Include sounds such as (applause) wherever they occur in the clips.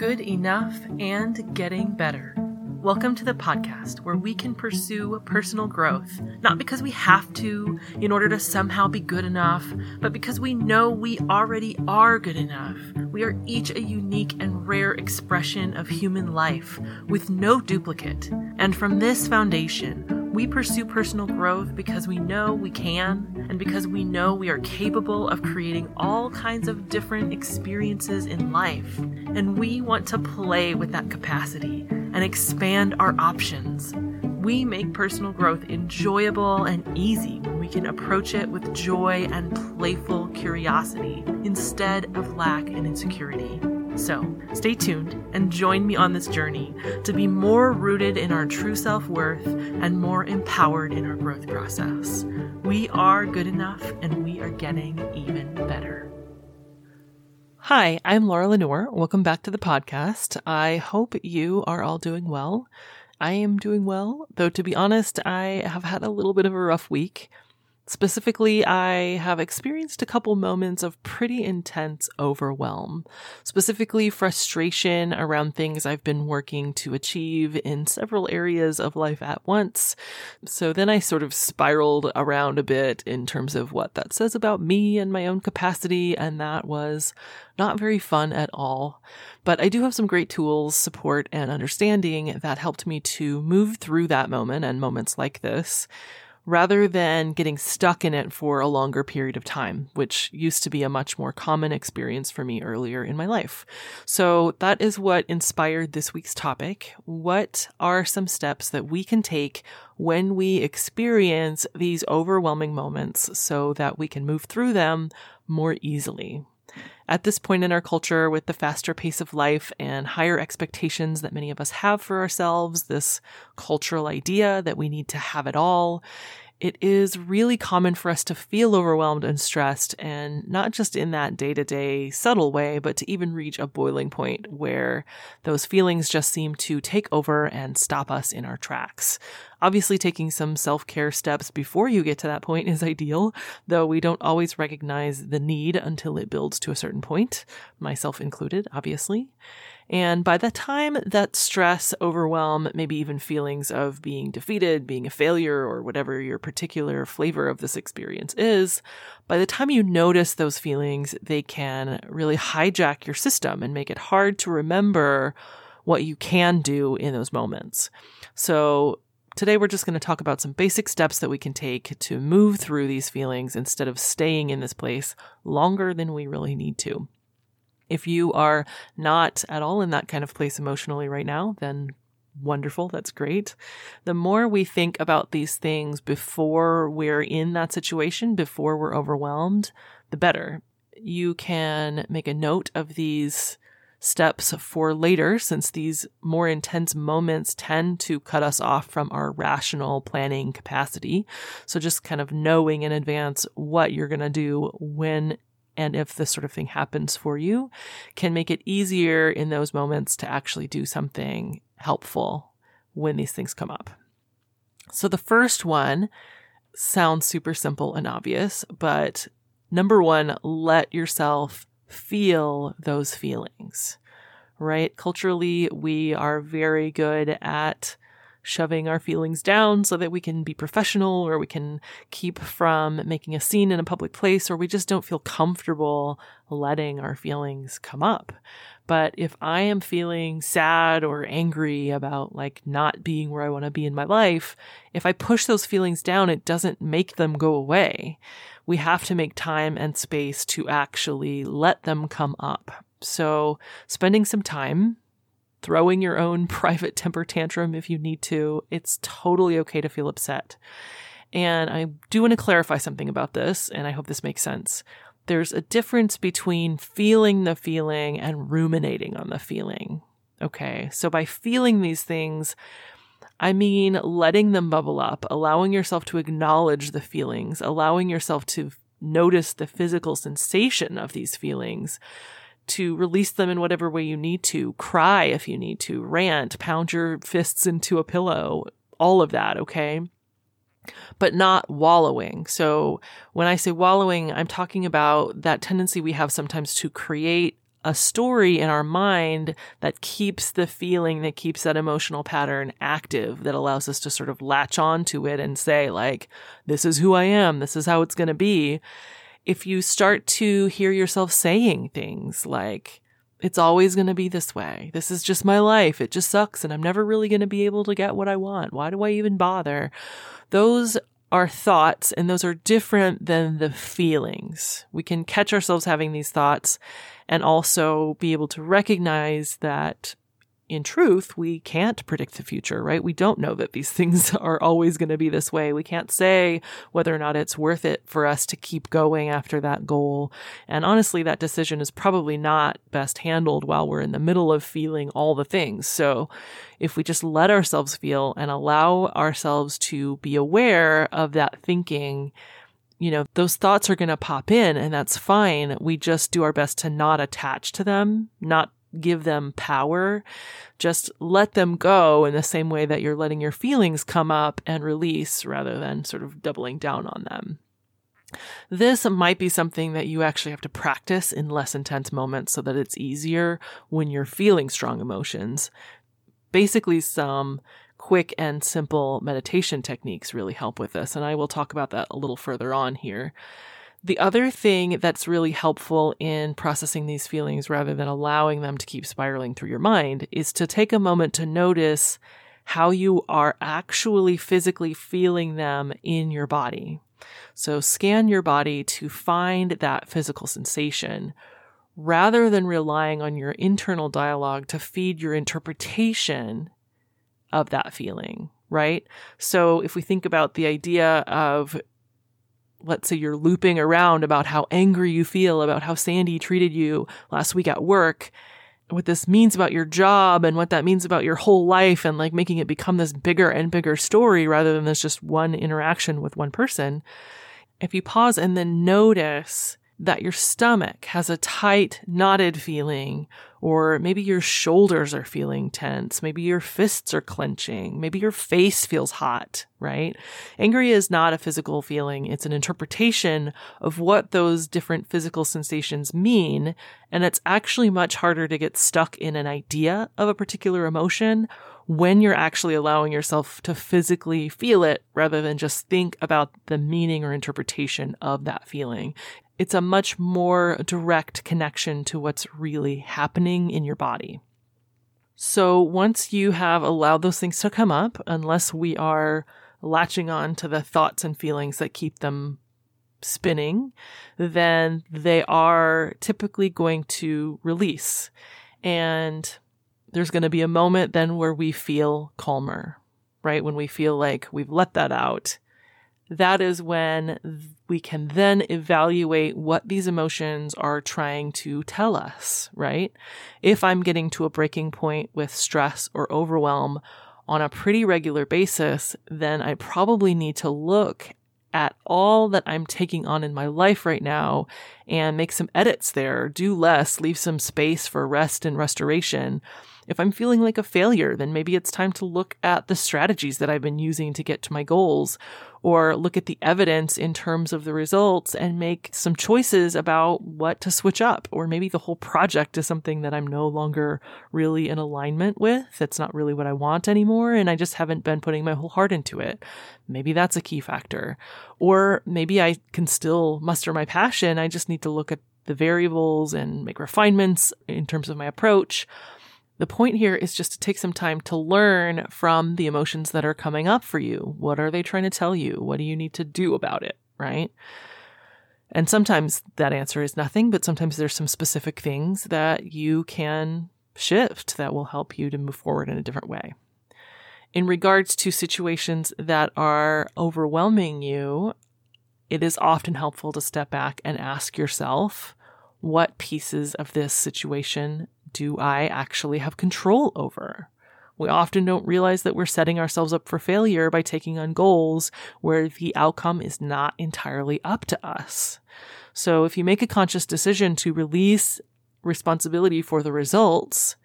good enough and getting better. Welcome to the podcast where we can pursue personal growth, not because we have to in order to somehow be good enough, but because we know we already are good enough. We are each a unique and rare expression of human life with no duplicate. And from this foundation, we pursue personal growth because we know we can and because we know we are capable of creating all kinds of different experiences in life. And we want to play with that capacity and expand our options. We make personal growth enjoyable and easy when we can approach it with joy and playful curiosity instead of lack and insecurity. So, stay tuned and join me on this journey to be more rooted in our true self worth and more empowered in our growth process. We are good enough and we are getting even better. Hi, I'm Laura Lenore. Welcome back to the podcast. I hope you are all doing well. I am doing well, though to be honest, I have had a little bit of a rough week. Specifically, I have experienced a couple moments of pretty intense overwhelm, specifically frustration around things I've been working to achieve in several areas of life at once. So then I sort of spiraled around a bit in terms of what that says about me and my own capacity, and that was not very fun at all. But I do have some great tools, support, and understanding that helped me to move through that moment and moments like this rather than getting stuck in it for a longer period of time, which used to be a much more common experience for me earlier in my life. So that is what inspired this week's topic. What are some steps that we can take when we experience these overwhelming moments so that we can move through them more easily? At this point in our culture, with the faster pace of life and higher expectations that many of us have for ourselves, this cultural idea that we need to have it all, it is really common for us to feel overwhelmed and stressed, and not just in that day to day subtle way, but to even reach a boiling point where those feelings just seem to take over and stop us in our tracks. Obviously, taking some self care steps before you get to that point is ideal, though we don't always recognize the need until it builds to a certain point, myself included, obviously. And by the time that stress, overwhelm, maybe even feelings of being defeated, being a failure, or whatever your particular flavor of this experience is, by the time you notice those feelings, they can really hijack your system and make it hard to remember what you can do in those moments. So, Today, we're just going to talk about some basic steps that we can take to move through these feelings instead of staying in this place longer than we really need to. If you are not at all in that kind of place emotionally right now, then wonderful. That's great. The more we think about these things before we're in that situation, before we're overwhelmed, the better. You can make a note of these steps for later, since these more intense moments tend to cut us off from our rational planning capacity. So just kind of knowing in advance what you're going to do when and if this sort of thing happens for you can make it easier in those moments to actually do something helpful when these things come up. So the first one sounds super simple and obvious, but number one, let yourself feel those feelings, right? Culturally, we are very good at shoving our feelings down so that we can be professional or we can keep from making a scene in a public place or we just don't feel comfortable letting our feelings come up. But if I am feeling sad or angry about like not being where I want to be in my life, if I push those feelings down, it doesn't make them go away. We have to make time and space to actually let them come up. So spending some time throwing your own (laughs) private temper tantrum if you need to. It's totally okay to feel upset. And I do want to clarify something about this, and I hope this makes sense. There's a difference between feeling the feeling and ruminating on the feeling. Okay, so by feeling these things, I mean letting them bubble up, allowing yourself to acknowledge the feelings, allowing yourself to notice the physical sensation of these feelings, to release them in whatever way you need to, cry if you need to, rant, pound your fists into a pillow, all of that, okay? But not wallowing. So when I say wallowing, I'm talking about that tendency we have sometimes to create a story in our mind that keeps the feeling, that keeps that emotional pattern active, that allows us to sort of latch on to it and say, like, this is who I am. This is how it's going to be. If you start to hear yourself saying things like, it's always going to be this way. This is just my life. It just sucks and I'm never really going to be able to get what I want. Why do I even bother? Those are thoughts and those are different than the feelings. We can catch ourselves having these thoughts and also be able to recognize that in truth, we can't predict the future, right? We don't know that these (laughs) things are always going to be this way. We can't say whether or not it's worth it for us to keep going after that goal. And honestly, that decision is probably not best handled while we're in the middle of feeling all the things. So if we just let ourselves feel and allow ourselves to be aware of that thinking, you know, those thoughts are going to pop in and that's fine. We just do our best to not attach to them, not give them power. Just let them go in the same way that you're letting your feelings come up and release rather than sort of doubling down on them. This might be something that you actually have to practice in less intense moments so that it's easier when you're feeling strong emotions. Basically, some quick and simple meditation techniques really help with this, and I will talk about that a little further on here. The other thing that's really helpful in processing these feelings rather than allowing them to keep spiraling through your mind is to take a moment to notice how you are actually physically feeling them in your body. So scan your body to find that physical sensation rather than relying on your internal dialogue to feed your interpretation of that feeling, right? So if we think about the idea of let's say you're looping around about how angry you feel about how Sandy treated you last week at work, what this means about your job and what that means about your whole life and like making it become this bigger and bigger story rather than this just one interaction with one person. If you pause and then notice that your stomach has a tight, knotted feeling, or maybe your shoulders are feeling tense, maybe your fists are clenching, maybe your face feels hot, right? Angry is not a physical feeling, it's an interpretation of what those different physical sensations mean, and it's actually much harder to get stuck in an idea of a particular emotion when you're actually allowing yourself to physically feel it rather than just think about the meaning or interpretation of that feeling it's a much more direct connection to what's really happening in your body. So once you have allowed those things to come up, unless we are latching on to the thoughts and feelings that keep them spinning, then they are typically going to release. And there's going to be a moment then where we feel calmer, right? When we feel like we've let that out that is when we can then evaluate what these emotions are trying to tell us, right? If I'm getting to a breaking point with stress or overwhelm on a pretty regular basis, then I probably need to look at all that I'm taking on in my life right now and make some edits there, do less, leave some space for rest and restoration if I'm feeling like a failure, then maybe it's time to look at the strategies that I've been using to get to my goals or look at the evidence in terms of the results and make some choices about what to switch up. Or maybe the whole project is something that I'm no longer really in alignment with. It's not really what I want anymore. And I just haven't been putting my whole heart into it. Maybe that's a key factor. Or maybe I can still muster my passion. I just need to look at the variables and make refinements in terms of my approach. The point here is just to take some time to learn from the emotions that are coming up for you. What are they trying to tell you? What do you need to do about it? Right? And sometimes that answer is nothing, but sometimes there's some specific things that you can shift that will help you to move forward in a different way. In regards to situations that are overwhelming you, it is often helpful to step back and ask yourself, what pieces of this situation do I actually have control over? We often don't realize that we're setting ourselves up for failure by taking on goals where the outcome is not entirely up to us. So if you make a conscious decision to release responsibility for the results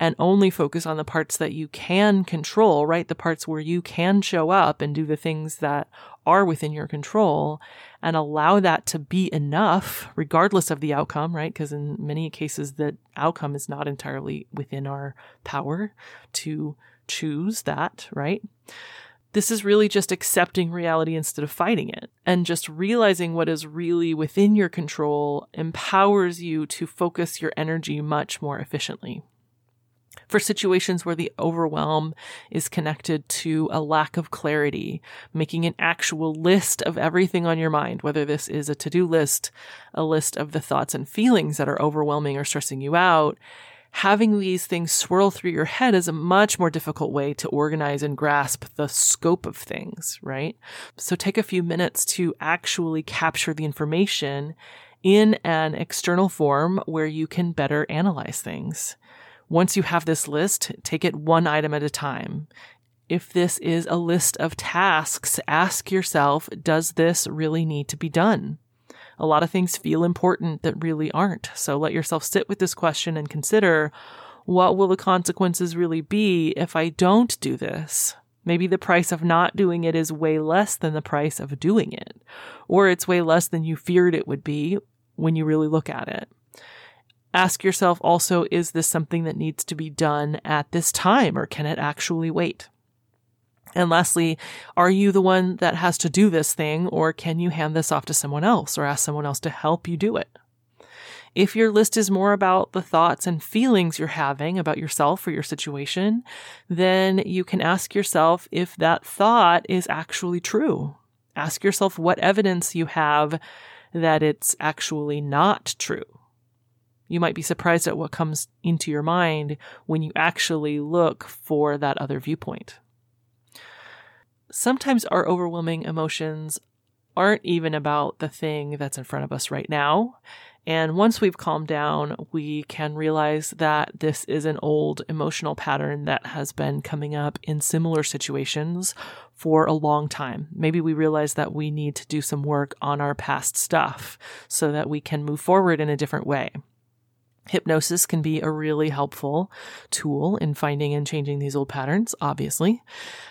and only focus on the parts that you can control, right? The parts where you can show up and do the things that are within your control and allow that to be enough, regardless of the outcome, right? Because in many cases, the outcome is not entirely within our power to choose that, right? This is really just accepting reality instead of fighting it. And just realizing what is really within your control empowers you to focus your energy much more efficiently. For situations where the overwhelm is connected to a lack of clarity, making an actual list of everything on your mind, whether this is a to do list, a list of the thoughts and feelings that are overwhelming or stressing you out, having these things swirl through your head is a much more difficult way to organize and grasp the scope of things, right? So take a few minutes to actually capture the information in an external form where you can better analyze things. Once you have this list, take it one item at a time. If this is a list of tasks, ask yourself, does this really need to be done? A lot of things feel important that really aren't. So let yourself sit with this question and consider what will the consequences really be if I don't do this? Maybe the price of not doing it is way less than the price of doing it, or it's way less than you feared it would be when you really look at it. Ask yourself also, is this something that needs to be done at this time, or can it actually wait? And lastly, are you the one that has to do this thing, or can you hand this off to someone else or ask someone else to help you do it? If your list is more about the thoughts and feelings you're having about yourself or your situation, then you can ask yourself if that thought is actually true. Ask yourself what evidence you have that it's actually not true. You might be surprised at what comes into your mind when you actually look for that other viewpoint sometimes our overwhelming emotions aren't even about the thing that's in front of us right now. And once we've calmed down, we can realize that this is an old emotional pattern that has been coming up in similar situations for a long time. Maybe we realize that we need to do some work on our past stuff so that we can move forward in a different way. Hypnosis can be a really helpful tool in finding and changing these old patterns, obviously.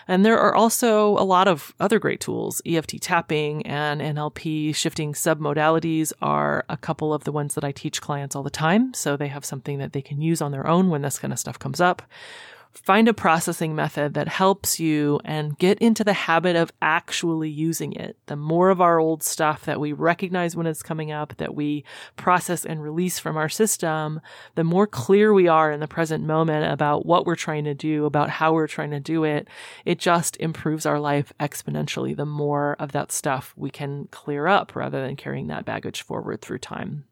And there are also a lot of other great tools. EFT tapping and NLP shifting submodalities are a couple of the ones that I teach clients all the time. So they have something that they can use on their own when this kind of stuff comes up find a processing method that helps you and get into the habit of actually using it. The more of our old stuff that we recognize when it's coming up, that we process and release from our system, the more clear we are in the present moment about what we're trying to do, about how we're trying to do it. It just improves our life exponentially. The more of that stuff we can clear up rather than carrying that baggage forward through time.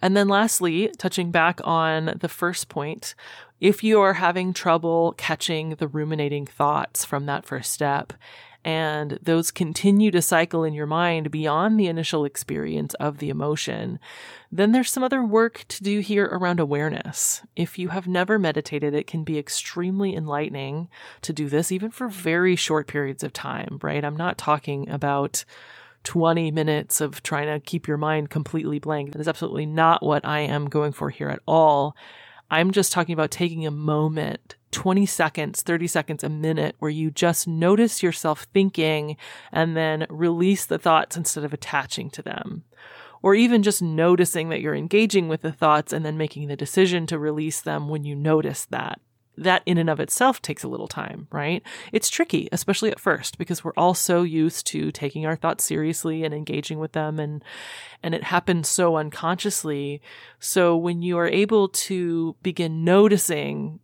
And then lastly, touching back on the first point, if you are having trouble catching the ruminating thoughts from that first step, and those continue to cycle in your mind beyond the initial experience of the emotion, then there's some other work to do here around awareness. If you have never meditated, it can be extremely enlightening to do this, even for very short periods of time, right? I'm not talking about 20 minutes of trying to keep your mind completely blank. That is absolutely not what I am going for here at all. I'm just talking about taking a moment, 20 seconds, 30 seconds, a minute, where you just notice yourself thinking and then release the thoughts instead of attaching to them. Or even just noticing that you're engaging with the thoughts and then making the decision to release them when you notice that that in and of itself takes a little time, right? It's tricky, especially at first, because we're all so used to taking our thoughts seriously and engaging with them and and it happens so unconsciously. So when you are able to begin noticing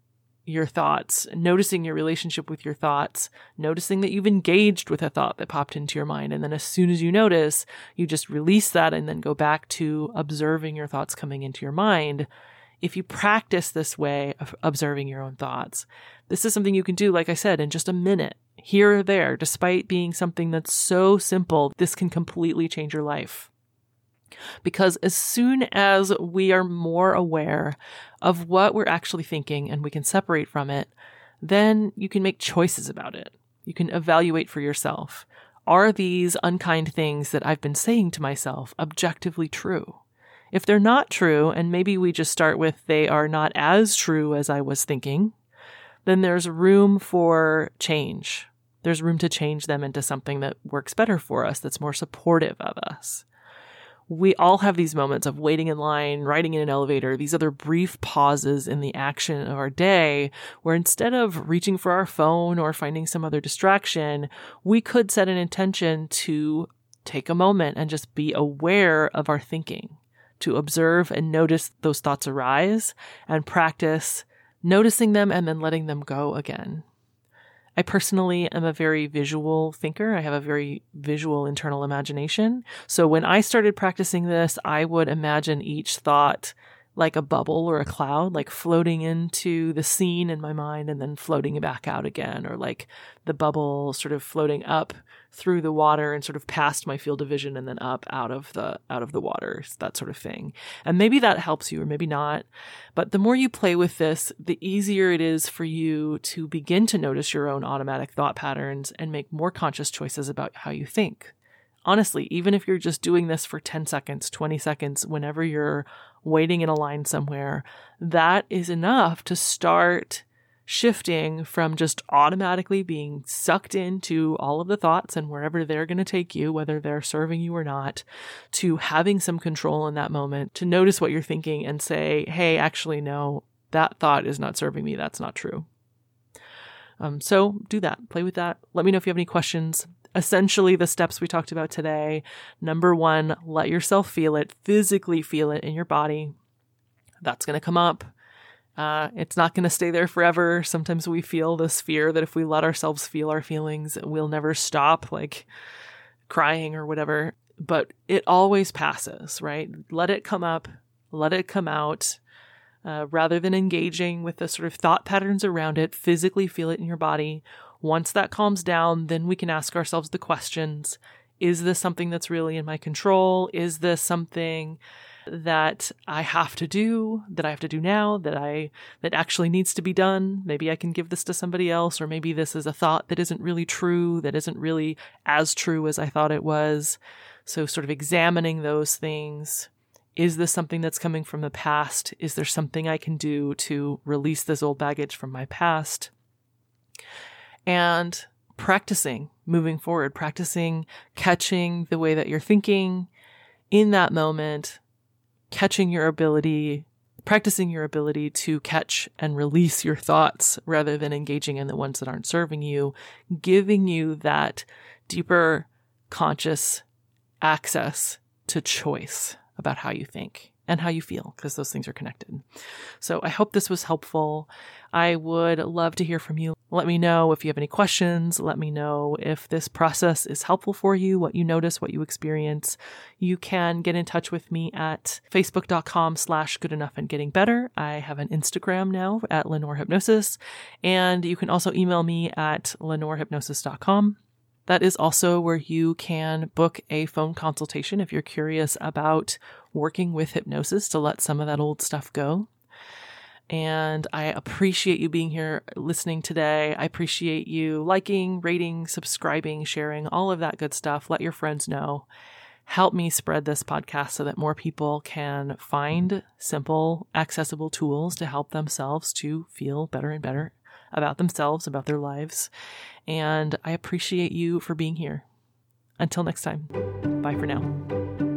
your thoughts, noticing your relationship with your thoughts, noticing that you've engaged with a thought that popped into your mind. And then as soon as you notice, you just release that and then go back to observing your thoughts coming into your mind if you practice this way of observing your own thoughts, this is something you can do, like I said, in just a minute, here or there, despite being something that's so simple, this can completely change your life. Because as soon as we are more aware of what we're actually thinking and we can separate from it, then you can make choices about it. You can evaluate for yourself. Are these unkind things that I've been saying to myself objectively true? If they're not true, and maybe we just start with they are not as true as I was thinking, then there's room for change. There's room to change them into something that works better for us, that's more supportive of us we all have these moments of waiting in line, riding in an elevator, these other brief pauses in the action of our day where instead of reaching for our phone or finding some other distraction, we could set an intention to take a moment and just be aware of our thinking, to observe and notice those thoughts arise and practice noticing them and then letting them go again. I personally am a very visual thinker. I have a very visual internal imagination. So when I started practicing this, I would imagine each thought like a bubble or a cloud, like floating into the scene in my mind and then floating back out again, or like the bubble sort of floating up through the water and sort of past my field of vision and then up out of the out of the water, that sort of thing. And maybe that helps you or maybe not. But the more you play with this, the easier it is for you to begin to notice your own automatic thought patterns and make more conscious choices about how you think honestly, even if you're just doing this for 10 seconds, 20 seconds, whenever you're waiting in a line somewhere, that is enough to start shifting from just automatically being sucked into all of the thoughts and wherever they're going to take you, whether they're serving you or not, to having some control in that moment, to notice what you're thinking and say, hey, actually, no, that thought is not serving me. That's not true. Um, so do that. Play with that. Let me know if you have any questions essentially the steps we talked about today. Number one, let yourself feel it, physically feel it in your body. That's going to come up. Uh, it's not going to stay there forever. Sometimes we feel this fear that if we let ourselves feel our feelings, we'll never stop, like crying or whatever. But it always passes, right? Let it come up, let it come out. Uh, rather than engaging with the sort of thought patterns around it, physically feel it in your body. Once that calms down, then we can ask ourselves the questions Is this something that's really in my control? Is this something that I have to do, that I have to do now, that I, that actually needs to be done? Maybe I can give this to somebody else, or maybe this is a thought that isn't really true, that isn't really as true as I thought it was. So, sort of examining those things. Is this something that's coming from the past? Is there something I can do to release this old baggage from my past? And practicing moving forward, practicing catching the way that you're thinking in that moment, catching your ability, practicing your ability to catch and release your thoughts rather than engaging in the ones that aren't serving you, giving you that deeper conscious access to choice about how you think and how you feel because those things are connected. So I hope this was helpful. I would love to hear from you. Let me know if you have any questions. Let me know if this process is helpful for you, what you notice, what you experience. You can get in touch with me at facebook.com slash good enough and getting better. I have an Instagram now at Lenore Hypnosis, and you can also email me at lenorehypnosis.com. That is also where you can book a phone consultation if you're curious about working with hypnosis to let some of that old stuff go. And I appreciate you being here listening today. I appreciate you liking, rating, subscribing, sharing, all of that good stuff. Let your friends know. Help me spread this podcast so that more people can find simple, accessible tools to help themselves to feel better and better about themselves, about their lives. And I appreciate you for being here. Until next time, bye for now.